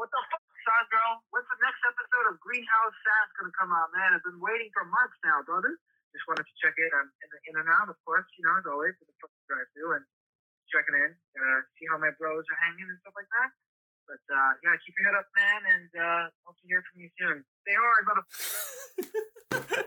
What the fuck, Sandro? When's the next episode of Greenhouse Sass gonna come out, man? I've been waiting for months now, brother. Just wanted to check in on in, in and out, of course, you know, as always, with the drive through and checking in, uh, see how my bros are hanging and stuff like that. But uh, yeah, keep your head up, man, and uh, hope to hear from you soon. Stay hard, motherfucker.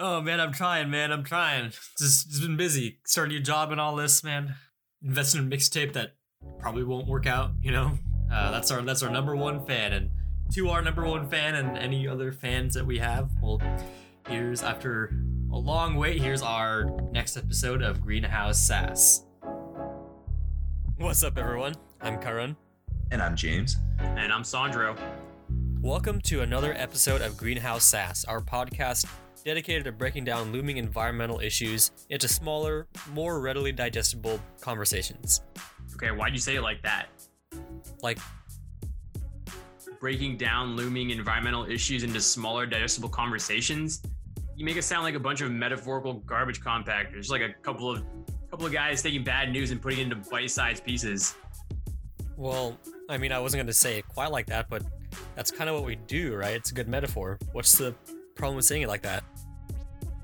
oh man, I'm trying, man. I'm trying. Just, just been busy. Starting a job and all this, man. Investing in mixtape that probably won't work out. You know, uh, that's our that's our number one fan, and to our number one fan and any other fans that we have. Well, here's after a long wait. Here's our next episode of Greenhouse Sass. What's up, everyone? I'm Karan. And I'm James. And I'm Sandro. Welcome to another episode of Greenhouse Sass, our podcast dedicated to breaking down looming environmental issues into smaller, more readily digestible conversations. Okay, why'd you say it like that? Like, breaking down looming environmental issues into smaller, digestible conversations? You make it sound like a bunch of metaphorical garbage compactors, like a couple of couple of guys taking bad news and putting it into bite-sized pieces. Well, I mean, I wasn't going to say it quite like that, but that's kind of what we do, right? It's a good metaphor. What's the problem with saying it like that?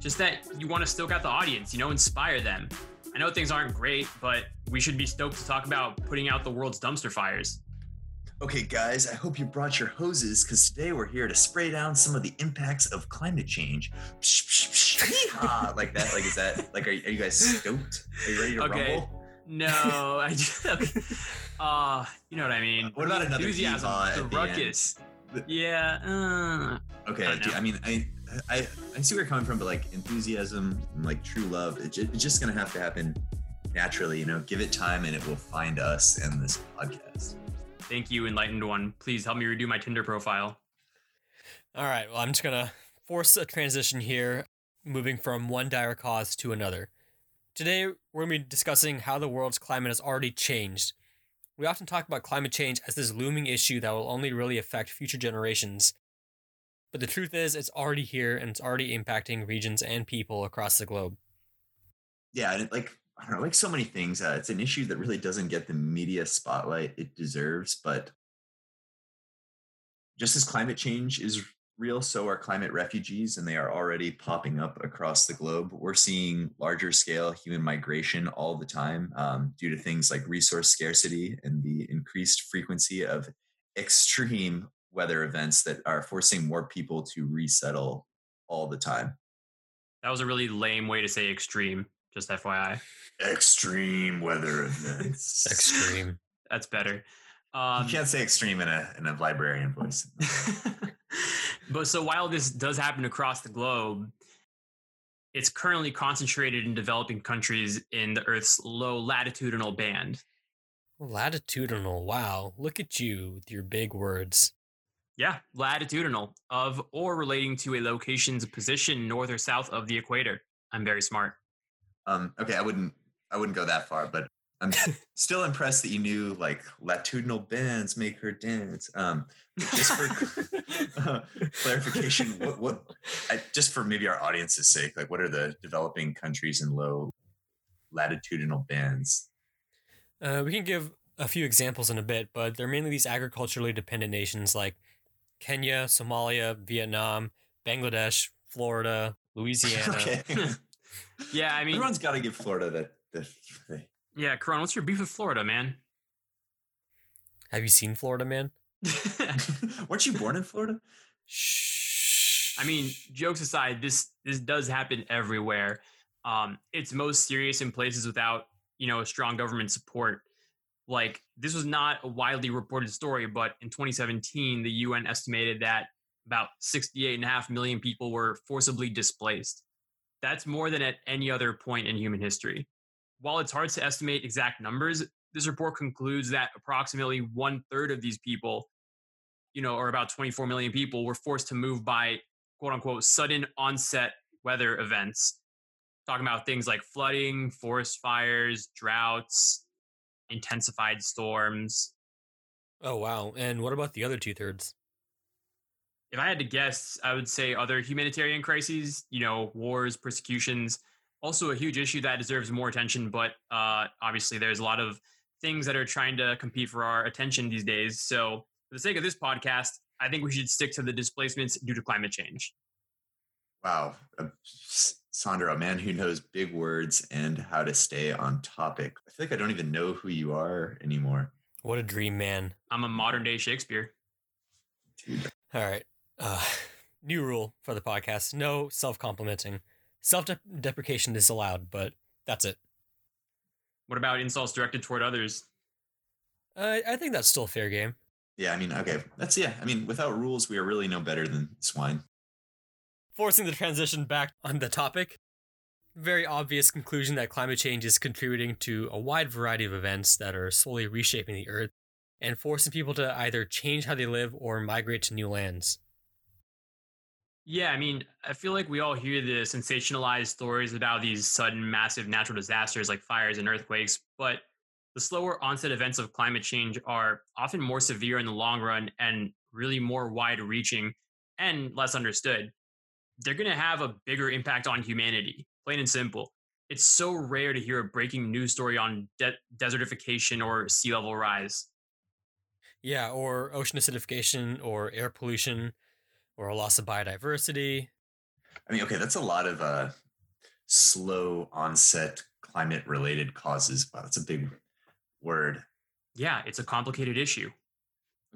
Just that you want to stoke out the audience, you know, inspire them. I know things aren't great, but we should be stoked to talk about putting out the world's dumpster fires. Okay, guys, I hope you brought your hoses because today we're here to spray down some of the impacts of climate change. like that. Like, is that like, are, are you guys stoked? Are you ready to okay. rumble? No, I just, uh, you know what I mean. What about another enthusiasm? The, ruckus. Yeah. Uh, okay. I, I, mean, I, I, I see where you're coming from, but like enthusiasm, and like true love, it, it's just gonna have to happen naturally. You know, give it time, and it will find us and this podcast. Thank you, enlightened one. Please help me redo my Tinder profile. All right. Well, I'm just going to force a transition here, moving from one dire cause to another. Today, we're going to be discussing how the world's climate has already changed. We often talk about climate change as this looming issue that will only really affect future generations. But the truth is, it's already here and it's already impacting regions and people across the globe. Yeah, and it, like I don't know, like so many things, uh, it's an issue that really doesn't get the media spotlight it deserves. But just as climate change is real, so are climate refugees, and they are already popping up across the globe. We're seeing larger scale human migration all the time um, due to things like resource scarcity and the increased frequency of extreme weather events that are forcing more people to resettle all the time. That was a really lame way to say extreme, just FYI extreme weather events. extreme. That's better. Um, you can't say extreme in a in a librarian voice. but so while this does happen across the globe, it's currently concentrated in developing countries in the Earth's low latitudinal band. Latitudinal. Wow. Look at you with your big words. Yeah, latitudinal of or relating to a location's position north or south of the equator. I'm very smart. Um, okay, I wouldn't I wouldn't go that far, but I'm still impressed that you knew like latitudinal bands make her dance. Um, just for uh, clarification, what, what I, just for maybe our audience's sake, like what are the developing countries in low latitudinal bands? Uh, we can give a few examples in a bit, but they're mainly these agriculturally dependent nations like Kenya, Somalia, Vietnam, Bangladesh, Florida, Louisiana. okay. yeah, I mean, everyone's got to give Florida that yeah, Karan, what's your beef with Florida, man? Have you seen Florida, man? Weren't you born in Florida? Shh. I mean, jokes aside, this this does happen everywhere. Um, it's most serious in places without, you know, a strong government support. Like this was not a widely reported story, but in 2017, the UN estimated that about 68 and a half million people were forcibly displaced. That's more than at any other point in human history. While it's hard to estimate exact numbers, this report concludes that approximately one third of these people, you know, or about 24 million people, were forced to move by quote unquote sudden onset weather events. Talking about things like flooding, forest fires, droughts, intensified storms. Oh, wow. And what about the other two thirds? If I had to guess, I would say other humanitarian crises, you know, wars, persecutions, also a huge issue that deserves more attention. But uh, obviously, there's a lot of things that are trying to compete for our attention these days. So, for the sake of this podcast, I think we should stick to the displacements due to climate change. Wow. Sandro, a man who knows big words and how to stay on topic. I feel like I don't even know who you are anymore. What a dream, man. I'm a modern day Shakespeare. Dude. All right. Uh, new rule for the podcast no self complimenting. Self deprecation is allowed, but that's it. What about insults directed toward others? Uh, I think that's still fair game. Yeah, I mean, okay. That's, yeah. I mean, without rules, we are really no better than swine. Forcing the transition back on the topic, very obvious conclusion that climate change is contributing to a wide variety of events that are slowly reshaping the Earth and forcing people to either change how they live or migrate to new lands. Yeah, I mean, I feel like we all hear the sensationalized stories about these sudden, massive natural disasters like fires and earthquakes, but the slower onset events of climate change are often more severe in the long run and really more wide reaching and less understood. They're going to have a bigger impact on humanity, plain and simple. It's so rare to hear a breaking news story on de- desertification or sea level rise. Yeah, or ocean acidification or air pollution or a loss of biodiversity. I mean, okay, that's a lot of uh, slow onset climate related causes. Wow, that's a big word. Yeah, it's a complicated issue.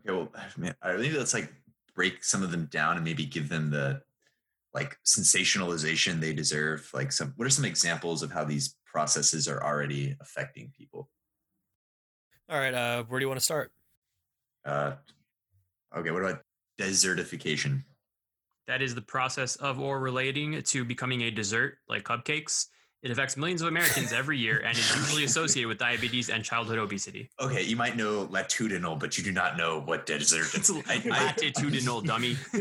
Okay, well, man, maybe let's like break some of them down and maybe give them the like sensationalization they deserve. Like, some what are some examples of how these processes are already affecting people? All right, uh, where do you want to start? Uh, okay, what about desertification? That is the process of or relating to becoming a dessert, like cupcakes. It affects millions of Americans every year and is usually associated with diabetes and childhood obesity. Okay, you might know latitudinal, but you do not know what dessert. It's latitudinal, dummy.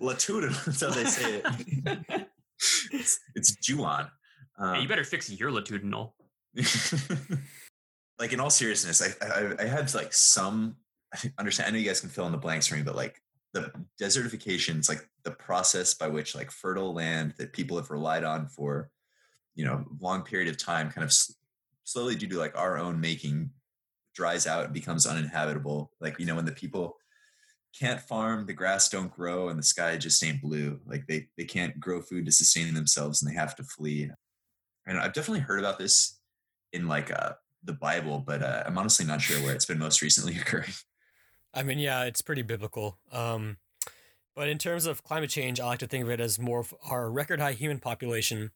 latitudinal, that's how they say it. it's, it's Juan. Um, hey, you better fix your latitudinal. like in all seriousness, I, I I had like some I understand. I know you guys can fill in the blanks for me, but like the desertification is like the process by which like fertile land that people have relied on for you know long period of time kind of slowly due to like our own making dries out and becomes uninhabitable. Like you know when the people can't farm the grass don't grow and the sky just ain't blue. Like they they can't grow food to sustain themselves and they have to flee. And i've definitely heard about this in like uh the bible but uh, i'm honestly not sure where it's been most recently occurring I mean, yeah, it's pretty biblical. Um, but in terms of climate change, I like to think of it as more of our record high human population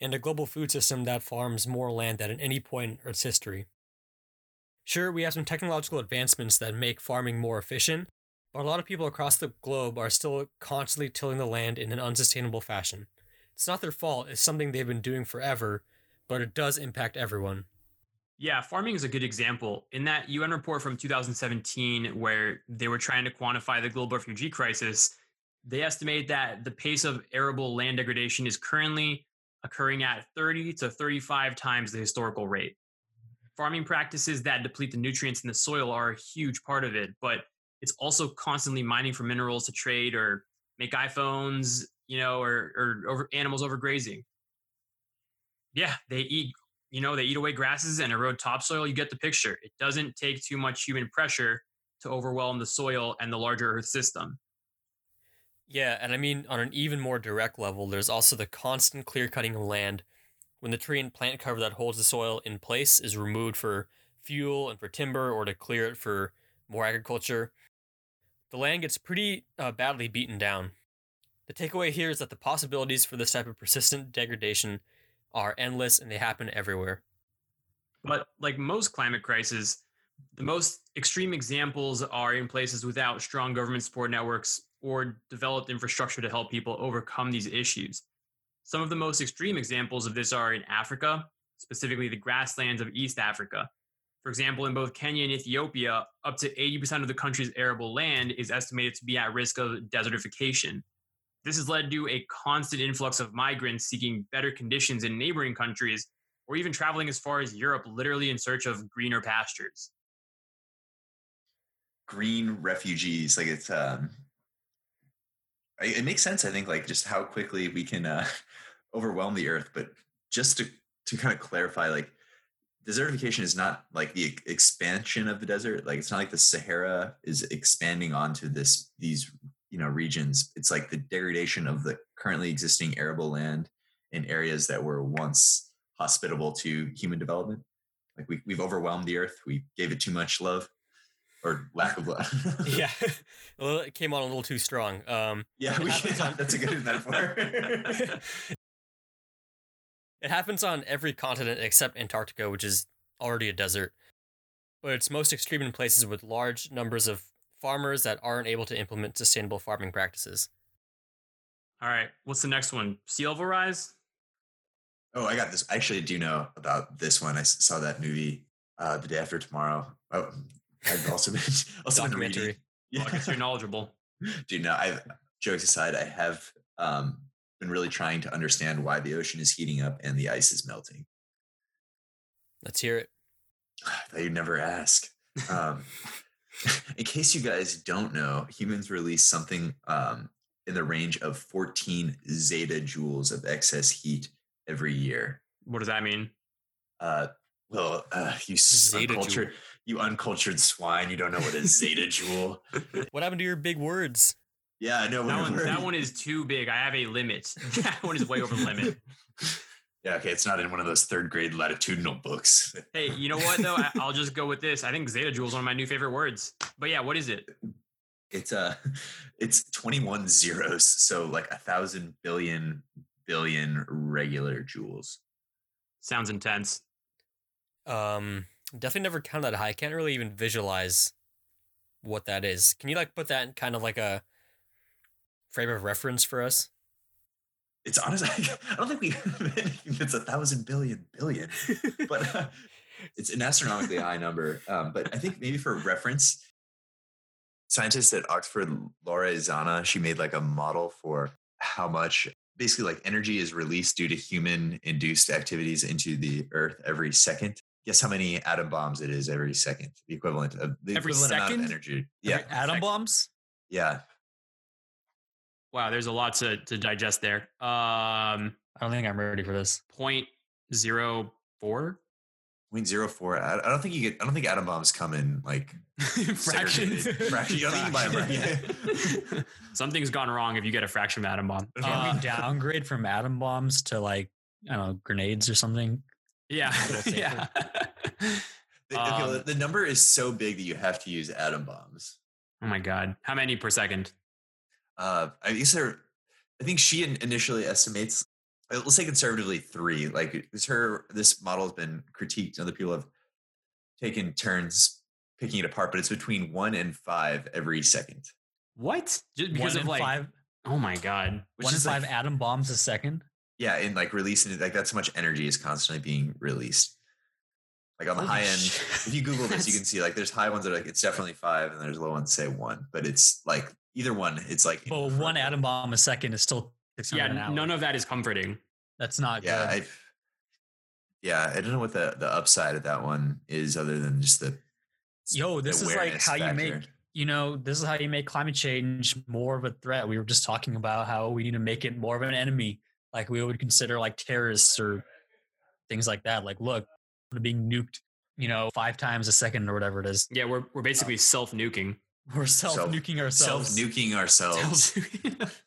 and a global food system that farms more land than at any point in Earth's history. Sure, we have some technological advancements that make farming more efficient, but a lot of people across the globe are still constantly tilling the land in an unsustainable fashion. It's not their fault, it's something they've been doing forever, but it does impact everyone. Yeah, farming is a good example. In that UN report from 2017, where they were trying to quantify the global refugee crisis, they estimate that the pace of arable land degradation is currently occurring at 30 to 35 times the historical rate. Farming practices that deplete the nutrients in the soil are a huge part of it, but it's also constantly mining for minerals to trade or make iPhones, you know, or, or over animals overgrazing. Yeah, they eat you know, they eat away grasses and erode topsoil, you get the picture. It doesn't take too much human pressure to overwhelm the soil and the larger Earth system. Yeah, and I mean, on an even more direct level, there's also the constant clear cutting of land when the tree and plant cover that holds the soil in place is removed for fuel and for timber or to clear it for more agriculture. The land gets pretty uh, badly beaten down. The takeaway here is that the possibilities for this type of persistent degradation are endless and they happen everywhere. But like most climate crises, the most extreme examples are in places without strong government support networks or developed infrastructure to help people overcome these issues. Some of the most extreme examples of this are in Africa, specifically the grasslands of East Africa. For example, in both Kenya and Ethiopia, up to 80% of the country's arable land is estimated to be at risk of desertification. This has led to a constant influx of migrants seeking better conditions in neighboring countries or even traveling as far as Europe, literally in search of greener pastures. Green refugees, like it's, um, it makes sense. I think, like just how quickly we can uh, overwhelm the earth. But just to to kind of clarify, like desertification is not like the expansion of the desert. Like it's not like the Sahara is expanding onto this these you know regions. It's like the degradation of the currently existing arable land in areas that were once hospitable to human development. Like we we've overwhelmed the earth. We gave it too much love or lack of love. yeah, well, it came on a little too strong. Um, yeah, we, that's a good metaphor. it happens on every continent except Antarctica, which is already a desert. But it's most extreme in places with large numbers of farmers that aren't able to implement sustainable farming practices. All right. What's the next one? Sea level rise? Oh, I got this. I actually do know about this one. I saw that movie uh, the day after tomorrow. Oh, I've also been also been reading. Documentary. Well, I guess you're knowledgeable. Dude, no, I jokes aside, I have um, been really trying to understand why the ocean is heating up and the ice is melting. Let's hear it. I thought you'd never ask. Um, in case you guys don't know, humans release something um, in the range of 14 zettajoules of excess heat every year. What does that mean? Uh, well, uh, you s- Zettajoule. uncultured, you uncultured swine. You don't know what a zettajoule. What happened to your big words? Yeah, I know. That one, that one is too big. I have a limit. that one is way over the limit. Yeah, okay, it's not in one of those third grade latitudinal books. Hey, you know what though? I, I'll just go with this. I think zettajoule is one of my new favorite words. But yeah, what is it? It's uh it's 21 zeros, so like a thousand billion billion regular joules. Sounds intense. Um, definitely never counted that high. I can't really even visualize what that is. Can you like put that in kind of like a frame of reference for us? It's honestly, I don't think we it's a thousand billion billion, but uh, it's an astronomically high number. Um, but I think maybe for reference, scientists at Oxford, Laura Izana, she made like a model for how much basically like energy is released due to human induced activities into the earth every second. Guess how many atom bombs it is every second? The equivalent of the Every equivalent amount of second? energy. Yeah, Atom bombs? yeah. Wow, there's a lot to, to digest there. Um, I don't think I'm ready for this. point zero four Point zero four. I, I don't think you get. I don't think atom bombs come in like fractions. Fraction. You don't think you Fraction. Something's gone wrong if you get a fraction of atom bomb. Can Uh, we downgrade from atom bombs to like I don't know grenades or something? yeah, yeah. The, okay, Um, the- the number is so big that you have to use atom bombs. oh my god, how many per second? Uh, I guess there. I think she initially estimates. uh, Let's say conservatively three. Like this, her this model has been critiqued. Other people have taken turns picking it apart, but it's between one and five every second. What? Just because one of like, five, oh my god. One in is like- five atom bombs a second. Yeah, and like releasing it, like that's how much energy is constantly being released. Like on the Holy high end, shit. if you Google this, you can see like there's high ones that are like it's definitely five, and there's low ones say one, but it's like either one. It's like But one atom bomb a second is still 600 Yeah, an hour. none of that is comforting. That's not Yeah, good. I, yeah, I don't know what the the upside of that one is, other than just the Yo, this is like awareness how you make you know, this is how you make climate change more of a threat. We were just talking about how we need to make it more of an enemy, like we would consider like terrorists or things like that. Like, look, being nuked, you know, five times a second or whatever it is. Yeah, we're we're basically self nuking. We're self nuking self ourselves. nuking ourselves.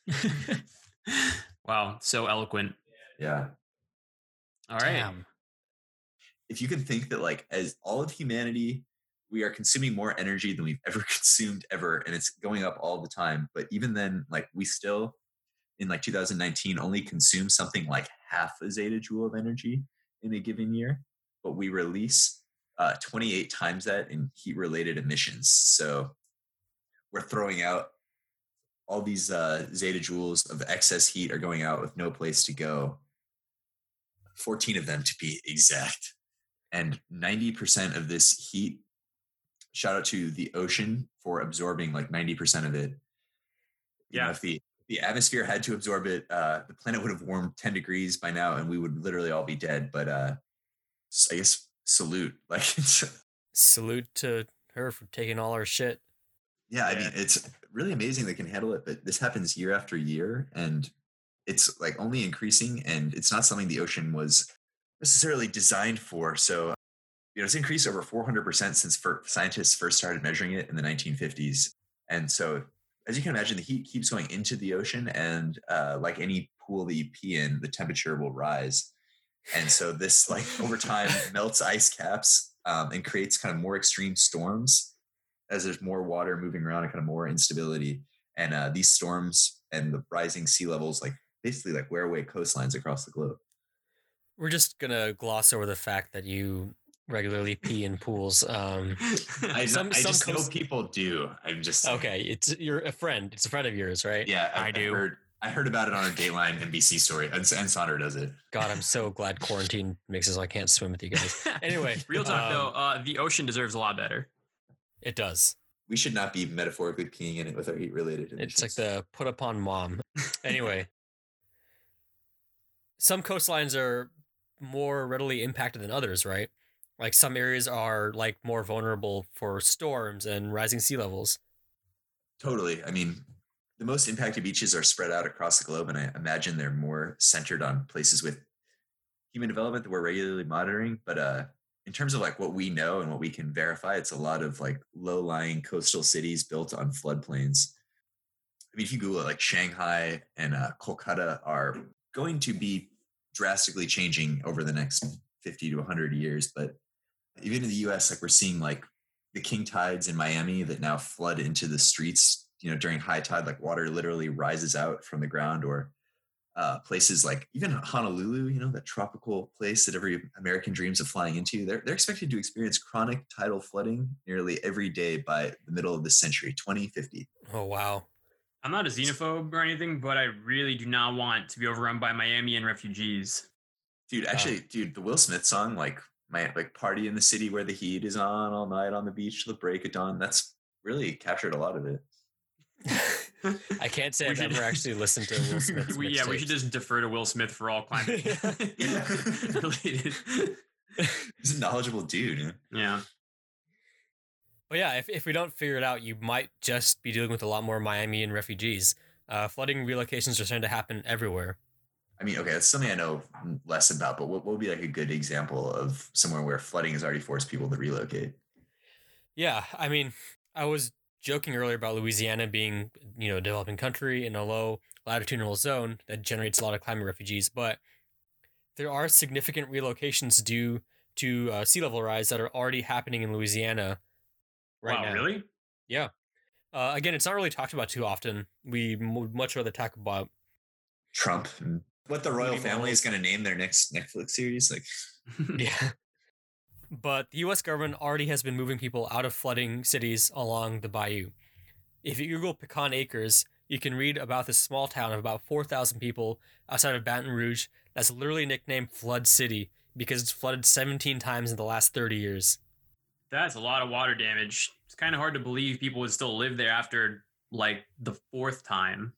wow, so eloquent. Yeah. All right. Damn. if you can think that like as all of humanity we are consuming more energy than we've ever consumed ever and it's going up all the time but even then like we still in like 2019 only consume something like half a zettajoule of energy in a given year but we release uh, 28 times that in heat related emissions so we're throwing out all these uh, zettajoules of excess heat are going out with no place to go 14 of them to be exact and 90% of this heat shout out to the ocean for absorbing like 90% of it you know, Yeah. if the the atmosphere had to absorb it uh the planet would have warmed 10 degrees by now and we would literally all be dead but uh i guess salute like Salute to her for taking all our shit. Yeah i mean it's really amazing they can handle it but this happens year after year and it's like only increasing and it's not something the ocean was necessarily designed for so you know, it's increased over 400% since scientists first started measuring it in the 1950s. And so, as you can imagine, the heat keeps going into the ocean, and uh, like any pool that you pee in, the temperature will rise. And so, this like over time melts ice caps um, and creates kind of more extreme storms as there's more water moving around and kind of more instability. And uh, these storms and the rising sea levels, like basically like wear away coastlines across the globe. We're just gonna gloss over the fact that you regularly pee in pools. Um, I, Some- I some just know people do. I'm just okay, it's you're a friend. It's a friend of yours, right? Yeah, I I, do. Heard, I heard about it on a Dateline NBC story, and, and Sonder does it. God, I'm so glad quarantine makes it so I can't swim with you guys. Anyway, real talk um, though, uh, the ocean deserves a lot better. It does. We should not be metaphorically peeing in it with our heat related. It's like the put upon mom. Anyway, some coastlines are more readily impacted than others, right? Like some areas are like more vulnerable for storms and rising sea levels. totally. I mean, the most impacted beaches are spread out across the globe, and I imagine they're more centered on places with human development that we're regularly monitoring. But uh, in terms of like what we know and what we can verify, it's a lot of like low-lying coastal cities built on floodplains. I mean, if you Google it, like Shanghai and uh, Kolkata are going to be drastically changing over the next 50 to 100 years. But even in the US, like we're seeing like the king tides in Miami that now flood into the streets, you know, during high tide, like water literally rises out from the ground or uh, places like even Honolulu, you know, that tropical place that every American dreams of flying into, they're, they're expected to experience chronic tidal flooding nearly every day by the middle of the century, 2050. Oh wow. I'm not a xenophobe or anything, but I really do not want to be overrun by Miami and refugees. Dude, actually, dude, the Will Smith song, like my like party in the city where the heat is on all night on the beach till the break of dawn, that's really captured a lot of it. I can't say We I've should- ever actually listened to Will Smith. we, yeah, we should just defer to Will Smith for all climate related. He's a knowledgeable dude. Yeah. Well, yeah, if, if we don't figure it out, you might just be dealing with a lot more Miami and refugees. Uh, flooding relocations are starting to happen everywhere. I mean, okay, that's something I know less about, but what, what would be like a good example of somewhere where flooding has already forced people to relocate? Yeah, I mean, I was joking earlier about Louisiana being, you know, a developing country in a low latitudinal zone that generates a lot of climate refugees, but there are significant relocations due to uh, sea level rise that are already happening in Louisiana right wow, now. really? Yeah. Uh, again, it's not really talked about too often. We would much rather talk about Trump and what the royal family is going to name their next Netflix series. Like, Yeah. But the US government already has been moving people out of flooding cities along the bayou. If you Google Pecan Acres, you can read about this small town of about 4,000 people outside of Baton Rouge that's literally nicknamed Flood City because it's flooded 17 times in the last 30 years. That's a lot of water damage. It's kind of hard to believe people would still live there after like the fourth time.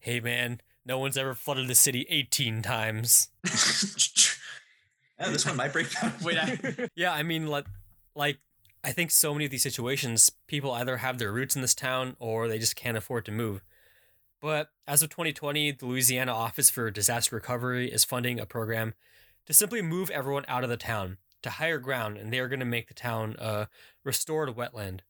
Hey man, no one's ever flooded the city 18 times. yeah, this one might break down. Wait, I, yeah, I mean, like, like I think so many of these situations, people either have their roots in this town or they just can't afford to move. But as of 2020, the Louisiana Office for Disaster Recovery is funding a program to simply move everyone out of the town to higher ground, and they are going to make the town a restored wetland.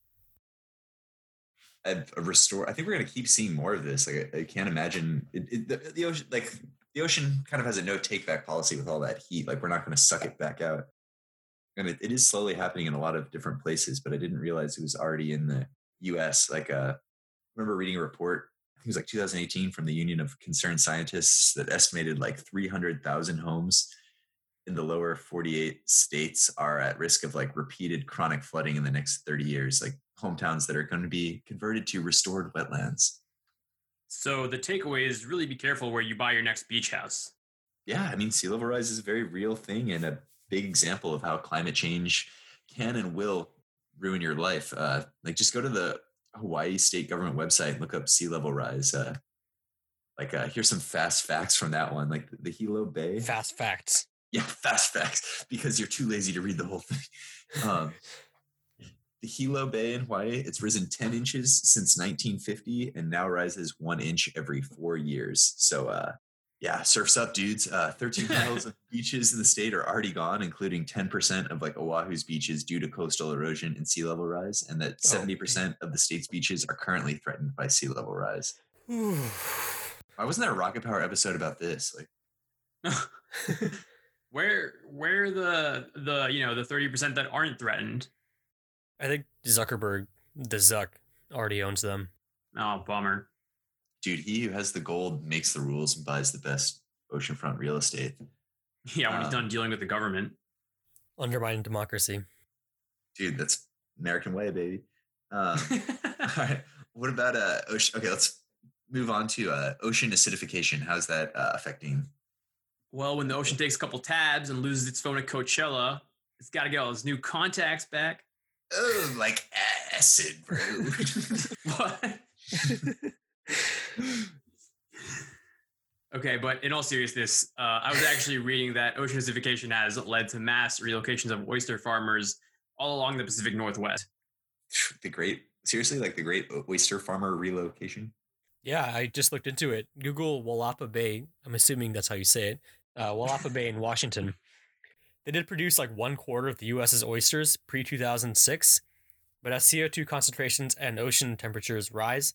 a, a restore. I think we're going to keep seeing more of this. Like, I, I can't imagine it, it, the, the ocean. Like, the ocean kind of has a no take back policy with all that heat. Like, we're not going to suck it back out. And it, it is slowly happening in a lot of different places, but I didn't realize it was already in the U.S. Like, uh, I remember reading a report. I think it was like 2018 from the Union of Concerned Scientists that estimated like 300,000 homes in the lower 48 states are at risk of like repeated chronic flooding in the next 30 years. Like hometowns that are going to be converted to restored wetlands. So the takeaway is really be careful where you buy your next beach house. Yeah, I mean, sea level rise is a very real thing and a big example of how climate change can and will ruin your life. Uh, like, just go to the Hawaii state government website, look up sea level rise. Uh, like, uh, here's some fast facts from that one. Like the Hilo Bay. Fast facts. Yeah, fast facts because you're too lazy to read the whole thing. Um, the Hilo Bay in Hawaii, it's risen 10 inches since 1950 and now rises one inch every four years. So, uh, Yeah, surfs up, dudes. Uh, 13 miles of beaches in the state are already gone, including 10% of like Oahu's beaches due to coastal erosion and sea level rise, and that Oh, 70% of the state's beaches are currently threatened by sea level rise. Why wasn't there a Rocket Power episode about this? Like, where where the the you know the thirty percent that aren't threatened? I think Zuckerberg, the Zuck, already owns them. Oh, bummer. dude, he who has the gold makes the rules and buys the best oceanfront real estate. Yeah, when he's Um, done dealing with the government. Undermining democracy. Dude, that's American way, baby. Um, all right. What about uh ocean? Okay, let's move on to uh, ocean acidification. How's that uh, affecting? well, when the ocean takes a couple tabs and loses its phone at Coachella, it's got to get all its new contacts back. Oh, like acid, bro. What? Okay, but in all seriousness, uh, I was actually reading that ocean acidification has led to mass relocations of oyster farmers all along the Pacific Northwest. the great, seriously, like the great oyster farmer relocation. Yeah, I just looked into it. Google Willapa Bay. I'm assuming that's how you say it. Uh, Willapa Bay in Washington. They did produce like one quarter of the U.S.'s oysters pre 2006, but as CO2 concentrations and ocean temperatures rise,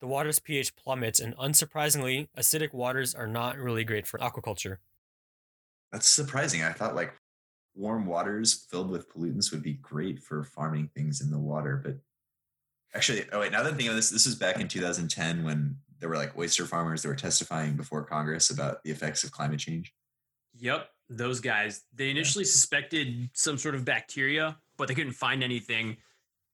the water's pH plummets, and unsurprisingly, acidic waters are not really great for aquaculture. That's surprising. I thought like warm waters filled with pollutants would be great for farming things in the water, but actually, oh wait, now that I'm thinking of this, this was back in 2010 when there were like oyster farmers that were testifying before Congress about the effects of climate change. Yep, those guys. They initially suspected some sort of bacteria, but they couldn't find anything.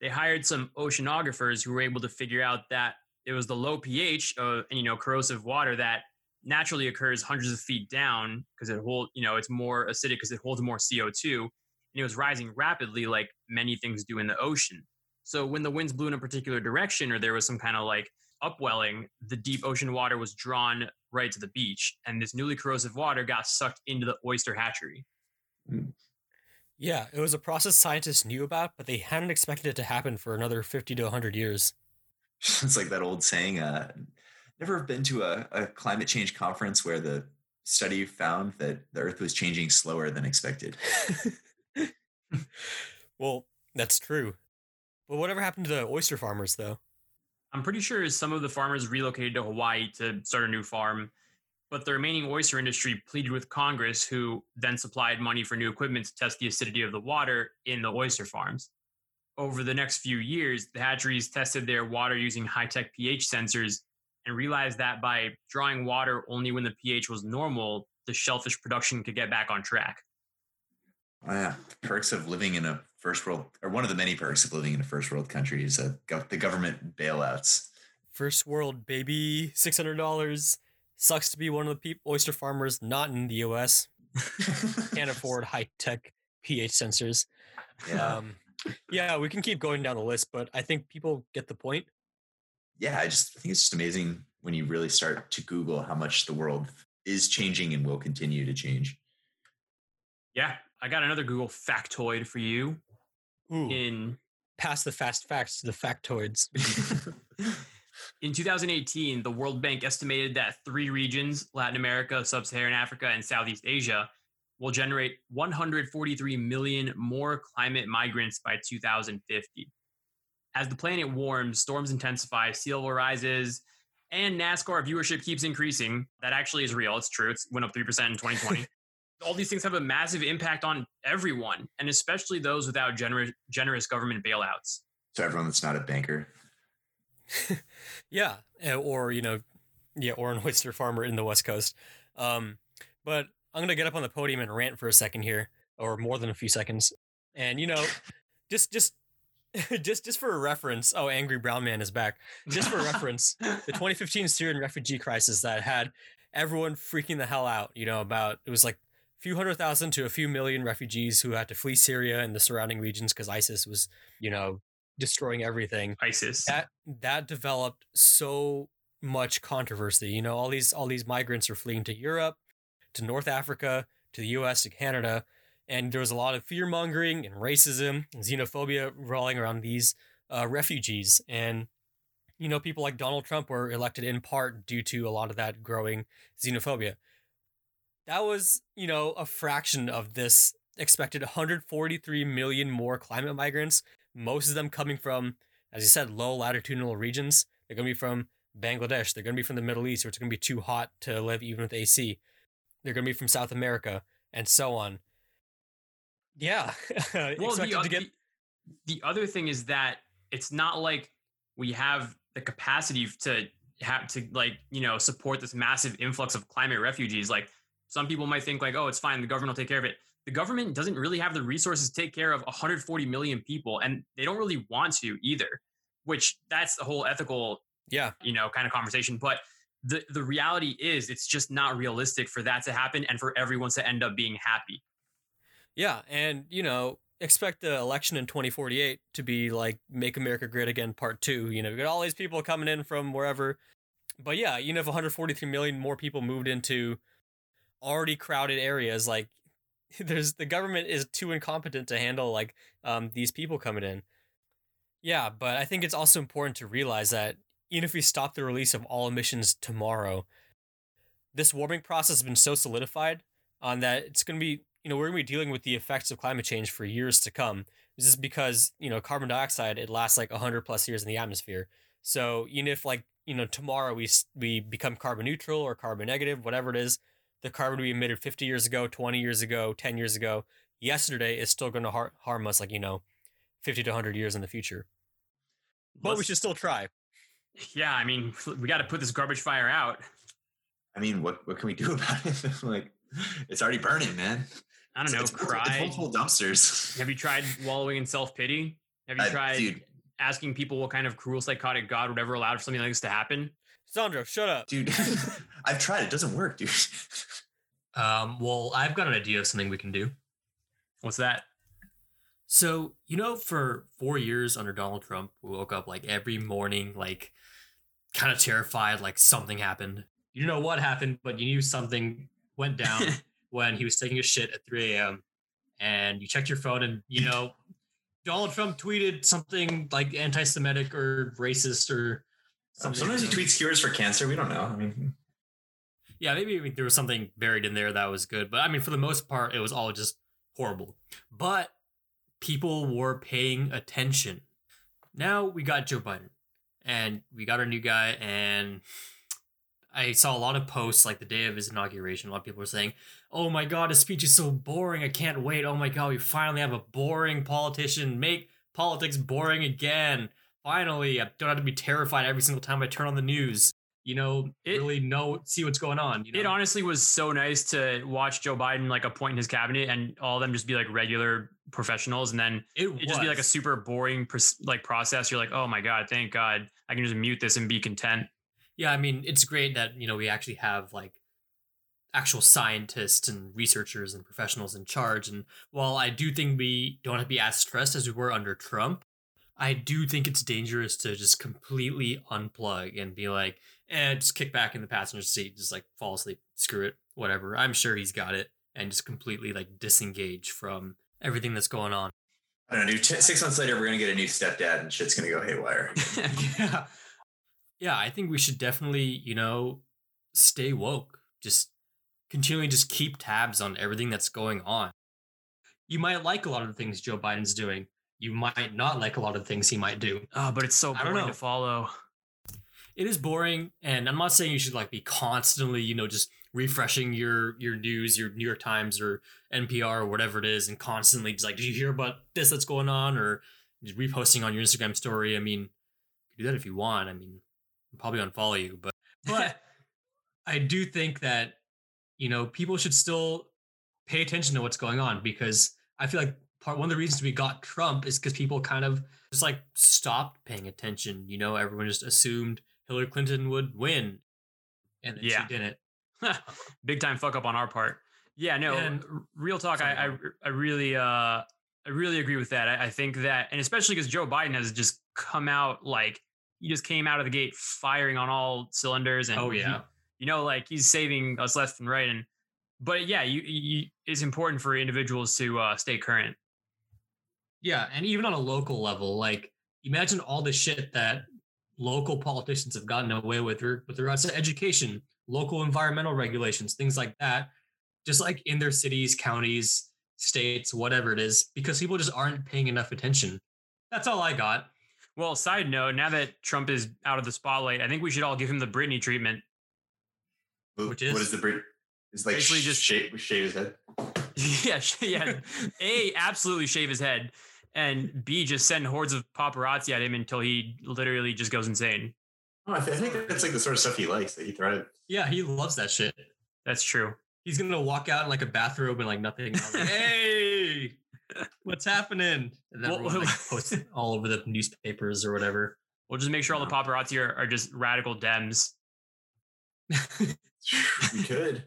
They hired some oceanographers who were able to figure out that it was the low pH of and you know corrosive water that naturally occurs hundreds of feet down because it hold you know it's more acidic because it holds more CO2 and it was rising rapidly like many things do in the ocean. So when the winds blew in a particular direction or there was some kind of like upwelling, the deep ocean water was drawn right to the beach, and this newly corrosive water got sucked into the oyster hatchery. Yeah, it was a process scientists knew about, but they hadn't expected it to happen for another 50 to 100 years. it's like that old saying, uh, never been to a, a climate change conference where the study found that the earth was changing slower than expected. well, that's true. But whatever happened to the oyster farmers, though? I'm pretty sure some of the farmers relocated to Hawaii to start a new farm, but the remaining oyster industry pleaded with Congress, who then supplied money for new equipment to test the acidity of the water in the oyster farms. Over the next few years, the hatcheries tested their water using high tech pH sensors and realized that by drawing water only when the pH was normal, the shellfish production could get back on track. Oh, yeah, perks of living in a first world, or one of the many perks of living in a first world country is uh, gov- the government bailouts. First world, baby, $600. Sucks to be one of the peop oyster farmers not in the US. Can't afford high tech pH sensors. yeah, Um, yeah, we can keep going down the list, but I think people get the point. yeah. I just I think it's just amazing when you really start to Google how much the world is changing and will continue to change. Yeah, I got another Google factoid for you. Ooh, In pass the fast facts to the factoids. In 2018, the World Bank estimated that three regions, Latin America, Sub Saharan Africa, and Southeast Asia, will generate 143 million more climate migrants by 2050. As the planet warms, storms intensify, sea level rises, and NASCAR viewership keeps increasing. That actually is real. It's true. It's went up 3% in 2020. All these things have a massive impact on everyone, and especially those without generous, generous government bailouts. So everyone that's not a banker. yeah, eh, or you know, yeah, or an oyster farmer in the West Coast. Um, but I'm gonna get up on the podium and rant for a second here, or more than a few seconds. And you know, just just just just for a reference. Oh, angry brown man is back. Just for reference, the 2015 Syrian refugee crisis that had everyone freaking the hell out. You know, about it was like a few hundred thousand to a few million refugees who had to flee Syria and the surrounding regions because ISIS was, you know, destroying everything ISIS. that that developed so much controversy. You know, all these all these migrants are fleeing to Europe, to North Africa, to the U.S., to Canada, and there was a lot of fear mongering and racism, and xenophobia rolling around these uh, refugees. And you know, people like Donald Trump were elected in part due to a lot of that growing xenophobia. That was, you know, a fraction of this expected 143 million more climate migrants, most of them coming from, as you said, low latitudinal regions. They're going to be from Bangladesh. They're going to be from the Middle East, where it's going to be too hot to live even with AC. They're going to be from South America and so on. Yeah. well, the, get... the, the other thing is that it's not like we have the capacity to have to like you know support this massive influx of climate refugees like some people might think like oh it's fine the government will take care of it. The government doesn't really have the resources to take care of 140 million people and they don't really want to either which that's the whole ethical yeah. you know kind of conversation but the the reality is it's just not realistic for that to happen and for everyone to end up being happy. Yeah and you know expect the election in 2048 to be like make america great again part two you know you got all these people coming in from wherever. But yeah you know if 143 million more people moved into already crowded areas like there's the government is too incompetent to handle like um, these people coming in yeah but i think it's also important to realize that even if we stop the release of all emissions tomorrow this warming process has been so solidified on that it's going to be you know, we're going to be dealing with the effects of climate change for years to come. This is because, you know, carbon dioxide, it lasts like 100 plus years in the atmosphere. So even if like, you know, tomorrow we, we become carbon neutral or carbon negative, whatever it is, the carbon we emitted 50 years ago, 20 years ago, 10 years ago, yesterday is still going to har- harm us like, you know, 50 to 100 years in the future. But Let's, we should still try. Yeah, I mean, we got to put this garbage fire out. I mean, what what can we do about it? like, it's already burning, man. I don't know, it's, cry. It's multiple dumpsters. Have you tried wallowing in self pity? Have you uh, tried dude. asking people what kind of cruel psychotic god would ever allow for something like this to happen? Sandro, shut up, dude. I've tried. It doesn't work, dude. Um, well, I've got an idea of something we can do. What's that? So you know, for four years under Donald Trump, we woke up like every morning, like kind of terrified, like something happened. You don't know what happened, but you knew something went down. when he was taking a shit at 3 a.m. and you checked your phone and you know Donald Trump tweeted something like anti-Semitic or racist or something. Sometimes he tweets cures for cancer. We don't know. I mean, yeah, maybe there was something buried in there that was good, but I mean, for the most part, it was all just horrible. But people were paying attention. Now we got Joe Biden, and we got our new guy, and I saw a lot of posts like the day of his inauguration. A lot of people were saying, "Oh my god, his speech is so boring. I can't wait. Oh my god, we finally have a boring politician. Make politics boring again. Finally, I don't have to be terrified every single time I turn on the news. You know, it, really know see what's going on. You know? It honestly was so nice to watch Joe Biden like appoint his cabinet and all of them just be like regular professionals, and then it, it just be like a super boring like process. You're like, oh my god, thank God, I can just mute this and be content. Yeah, I mean, it's great that, you know, we actually have like actual scientists and researchers and professionals in charge. And while I do think we don't have to be as stressed as we were under Trump, I do think it's dangerous to just completely unplug and be like, eh, just kick back in the passenger seat, just like fall asleep, screw it, whatever. I'm sure he's got it, and just completely like disengage from everything that's going on. I don't know, dude. Six months later, we're gonna get a new stepdad, and shit's gonna go haywire. yeah, yeah, I think we should definitely, you know, stay woke. Just continually just keep tabs on everything that's going on. You might like a lot of the things Joe Biden's doing. You might not like a lot of things he might do. Oh, but it's so boring to follow. It is boring, and I'm not saying you should like be constantly, you know, just refreshing your your news, your New York Times or NPR or whatever it is, and constantly just like, did you hear about this that's going on, or just reposting on your Instagram story. I mean, do that if you want. I mean, probably unfollow you, but but I do think that you know people should still pay attention to what's going on because I feel like part one of the reasons we got Trump is because people kind of just like stopped paying attention. You know, everyone just assumed Hillary Clinton would win, and yeah. she didn't. Big time fuck up on our part. Yeah, no, and real talk. I, I, I really uh I really agree with that. I, I think that, and especially because Joe Biden has just come out like he just came out of the gate firing on all cylinders and oh yeah he, you know like he's saving us left and right and but yeah you, you it's important for individuals to uh, stay current yeah and even on a local level like imagine all the shit that local politicians have gotten away with re- with regards to education, local environmental regulations, things like that, just like in their cities, counties, states, whatever it is, because people just aren't paying enough attention. That's all I got. Well, side note, now that Trump is out of the spotlight, I think we should all give him the Britney treatment. What- Which what is- is the Brit? Is like Basically just just- shave, shave his head. yeah, yeah. A, absolutely shave his head. And B, just send hordes of paparazzi at him until he literally just goes insane. Oh, I, th- I think that's like the sort of stuff he likes that he thrives. Yeah, he loves that shit. That's true. He's gonna walk out in like a bathrobe and like nothing. else. Like, hey, what's happening? And then Well- everyone like posts it all over the newspapers or whatever. We'll just make sure all the paparazzi are, are just radical Dems. we could.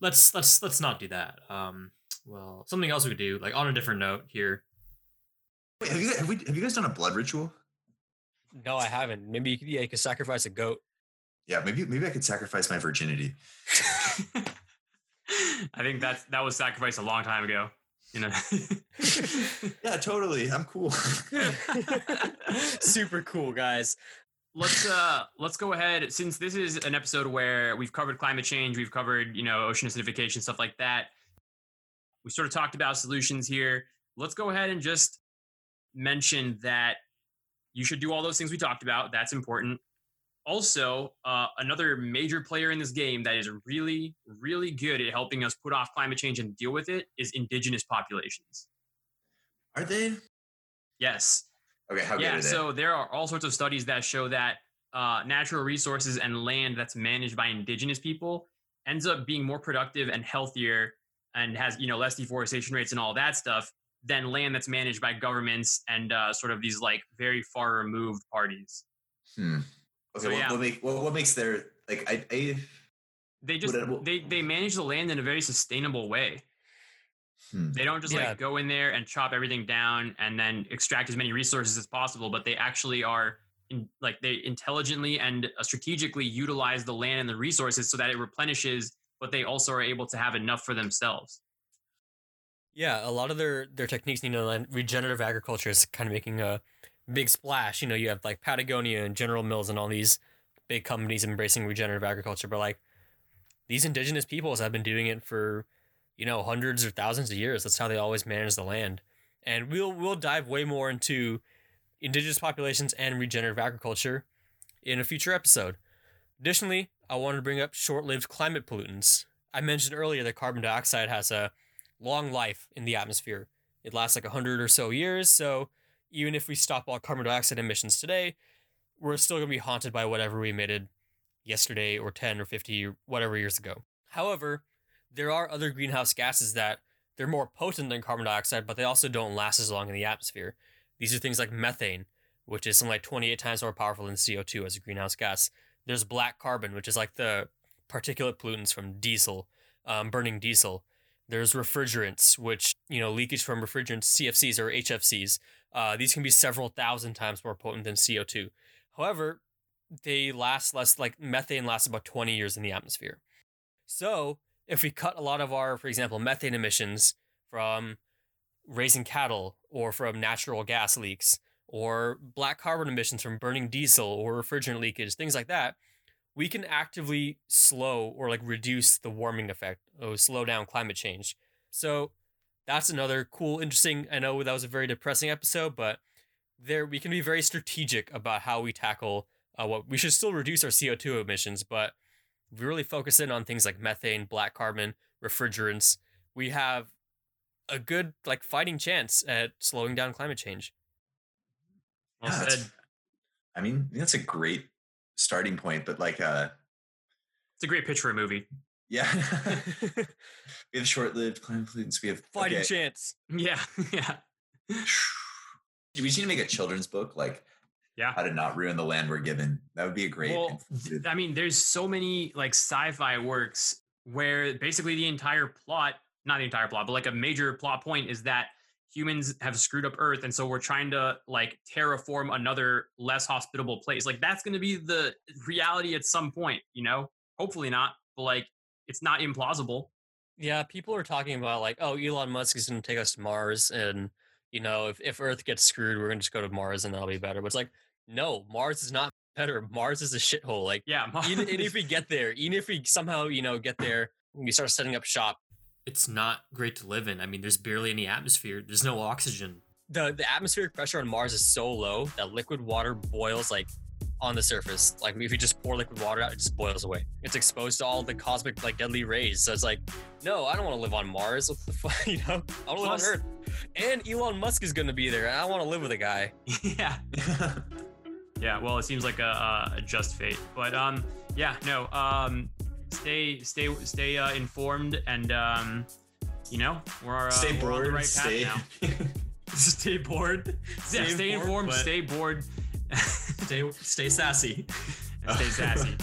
let's let's let's not do that. Um, well, something else we could do, like on a different note here. Wait, have you guys, have, we, have you guys done a blood ritual? No, I haven't. Maybe you could, yeah, you could sacrifice a goat. Yeah, maybe maybe I could sacrifice my virginity. I think that's that was sacrificed a long time ago. You know. Yeah, totally. I'm cool. Super cool, guys. let's uh let's go ahead since this is an episode where we've covered climate change we've covered you know ocean acidification stuff like that we sort of talked about solutions here. Let's go ahead and just mention that you should do all those things we talked about. That's important. Also uh, another major player in this game that is really really good at helping us put off climate change and deal with it is indigenous populations. Are they? yes. Okay, how good yeah, are they? so there are all sorts of studies that show that uh, natural resources and land that's managed by indigenous people ends up being more productive and healthier and has you know less deforestation rates and all that stuff than land that's managed by governments and uh, sort of these like very far removed parties. hmm. Okay, So, what, yeah. what, make, what, what makes their like I, I They just Would it- they they manage the land in a very sustainable way. hmm. They don't just Yeah. like go in there and chop everything down and then extract as many resources as possible, but they actually are in, like they intelligently and uh, strategically utilize the land and the resources so that it replenishes, but they also are able to have enough for themselves. Yeah, a lot of their their techniques, you know, regenerative agriculture is kind of making a big splash. You know, you have like Patagonia and General Mills and all these big companies embracing regenerative agriculture, but like these indigenous peoples have been doing it for you know hundreds or thousands of years. That's how they always manage the land. And we'll we'll dive way more into indigenous populations and regenerative agriculture in a future episode. Additionally, I wanted to bring up short-lived climate pollutants. I mentioned earlier that carbon dioxide has a long life in the atmosphere. It lasts like 100 or so years, so even if we stop all carbon dioxide emissions today, we're still going to be haunted by whatever we emitted yesterday or 10 or 50 or whatever years ago. However, there are other greenhouse gases that they're more potent than carbon dioxide, but they also don't last as long in the atmosphere. These are things like methane, which is something like 28 times more powerful than CO2 as a greenhouse gas. There's black carbon, which is like the particulate pollutants from diesel, um, burning diesel. There's refrigerants, which, you know, leakage from refrigerants, CFCs or HFCs. Uh, these can be several thousand times more potent than CO2. However, they last less, like methane lasts about 20 years in the atmosphere. So, if we cut a lot of our, for example, methane emissions from raising cattle or from natural gas leaks or black carbon emissions from burning diesel or refrigerant leakage, things like that, we can actively slow or like reduce the warming effect or slow down climate change. So that's another cool, interesting. I know that was a very depressing episode, but there we can be very strategic about how we tackle uh, what we should still reduce our CO2 emissions, but we really focus in on things like methane, black carbon, refrigerants, we have a good like fighting chance at slowing down climate change. Well Yeah, said. I mean, that's a great starting point, but like, uh, It's a great pitch for a movie. yeah, we have short-lived climate pollutants. We have fighting okay. chance. Yeah, yeah. We just need to make a children's book, like Yeah. how to not ruin the land we're given. That would be a great. Well, I mean, there's so many like sci-fi works where basically the entire plot, not the entire plot, but like a major plot point is that humans have screwed up Earth, and so we're trying to like terraform another less hospitable place. Like that's going to be the reality at some point, you know. Hopefully not, but like it's not implausible. Yeah, people are talking about like, oh, Elon Musk is going to take us to Mars, and you know, if, if Earth gets screwed, we're going to just go to Mars, and that'll be better. But it's like no, Mars is not better. Mars is a shithole. Like Yeah, even, even if we get there, even if we somehow you know get there, we start setting up shop. It's not great to live in. I mean, there's barely any atmosphere. There's no oxygen. the The atmospheric pressure on Mars is so low that liquid water boils like on the surface. Like if you just pour liquid water out, it just boils away. It's exposed to all the cosmic like deadly rays. So it's like, no, I don't want to live on Mars. What the fuck, you know? I want to live on Earth. And Elon Musk is gonna be there. and I want to live with a guy. yeah, yeah. Well, it seems like a, a just fate, but um, yeah, no. Um, stay, stay, stay uh, informed, and um, you know, we're uh, stay we're on the bored. right stay. path now. stay bored. Stay Yeah, stay informed, but stay bored, stay stay sassy. and stay sassy.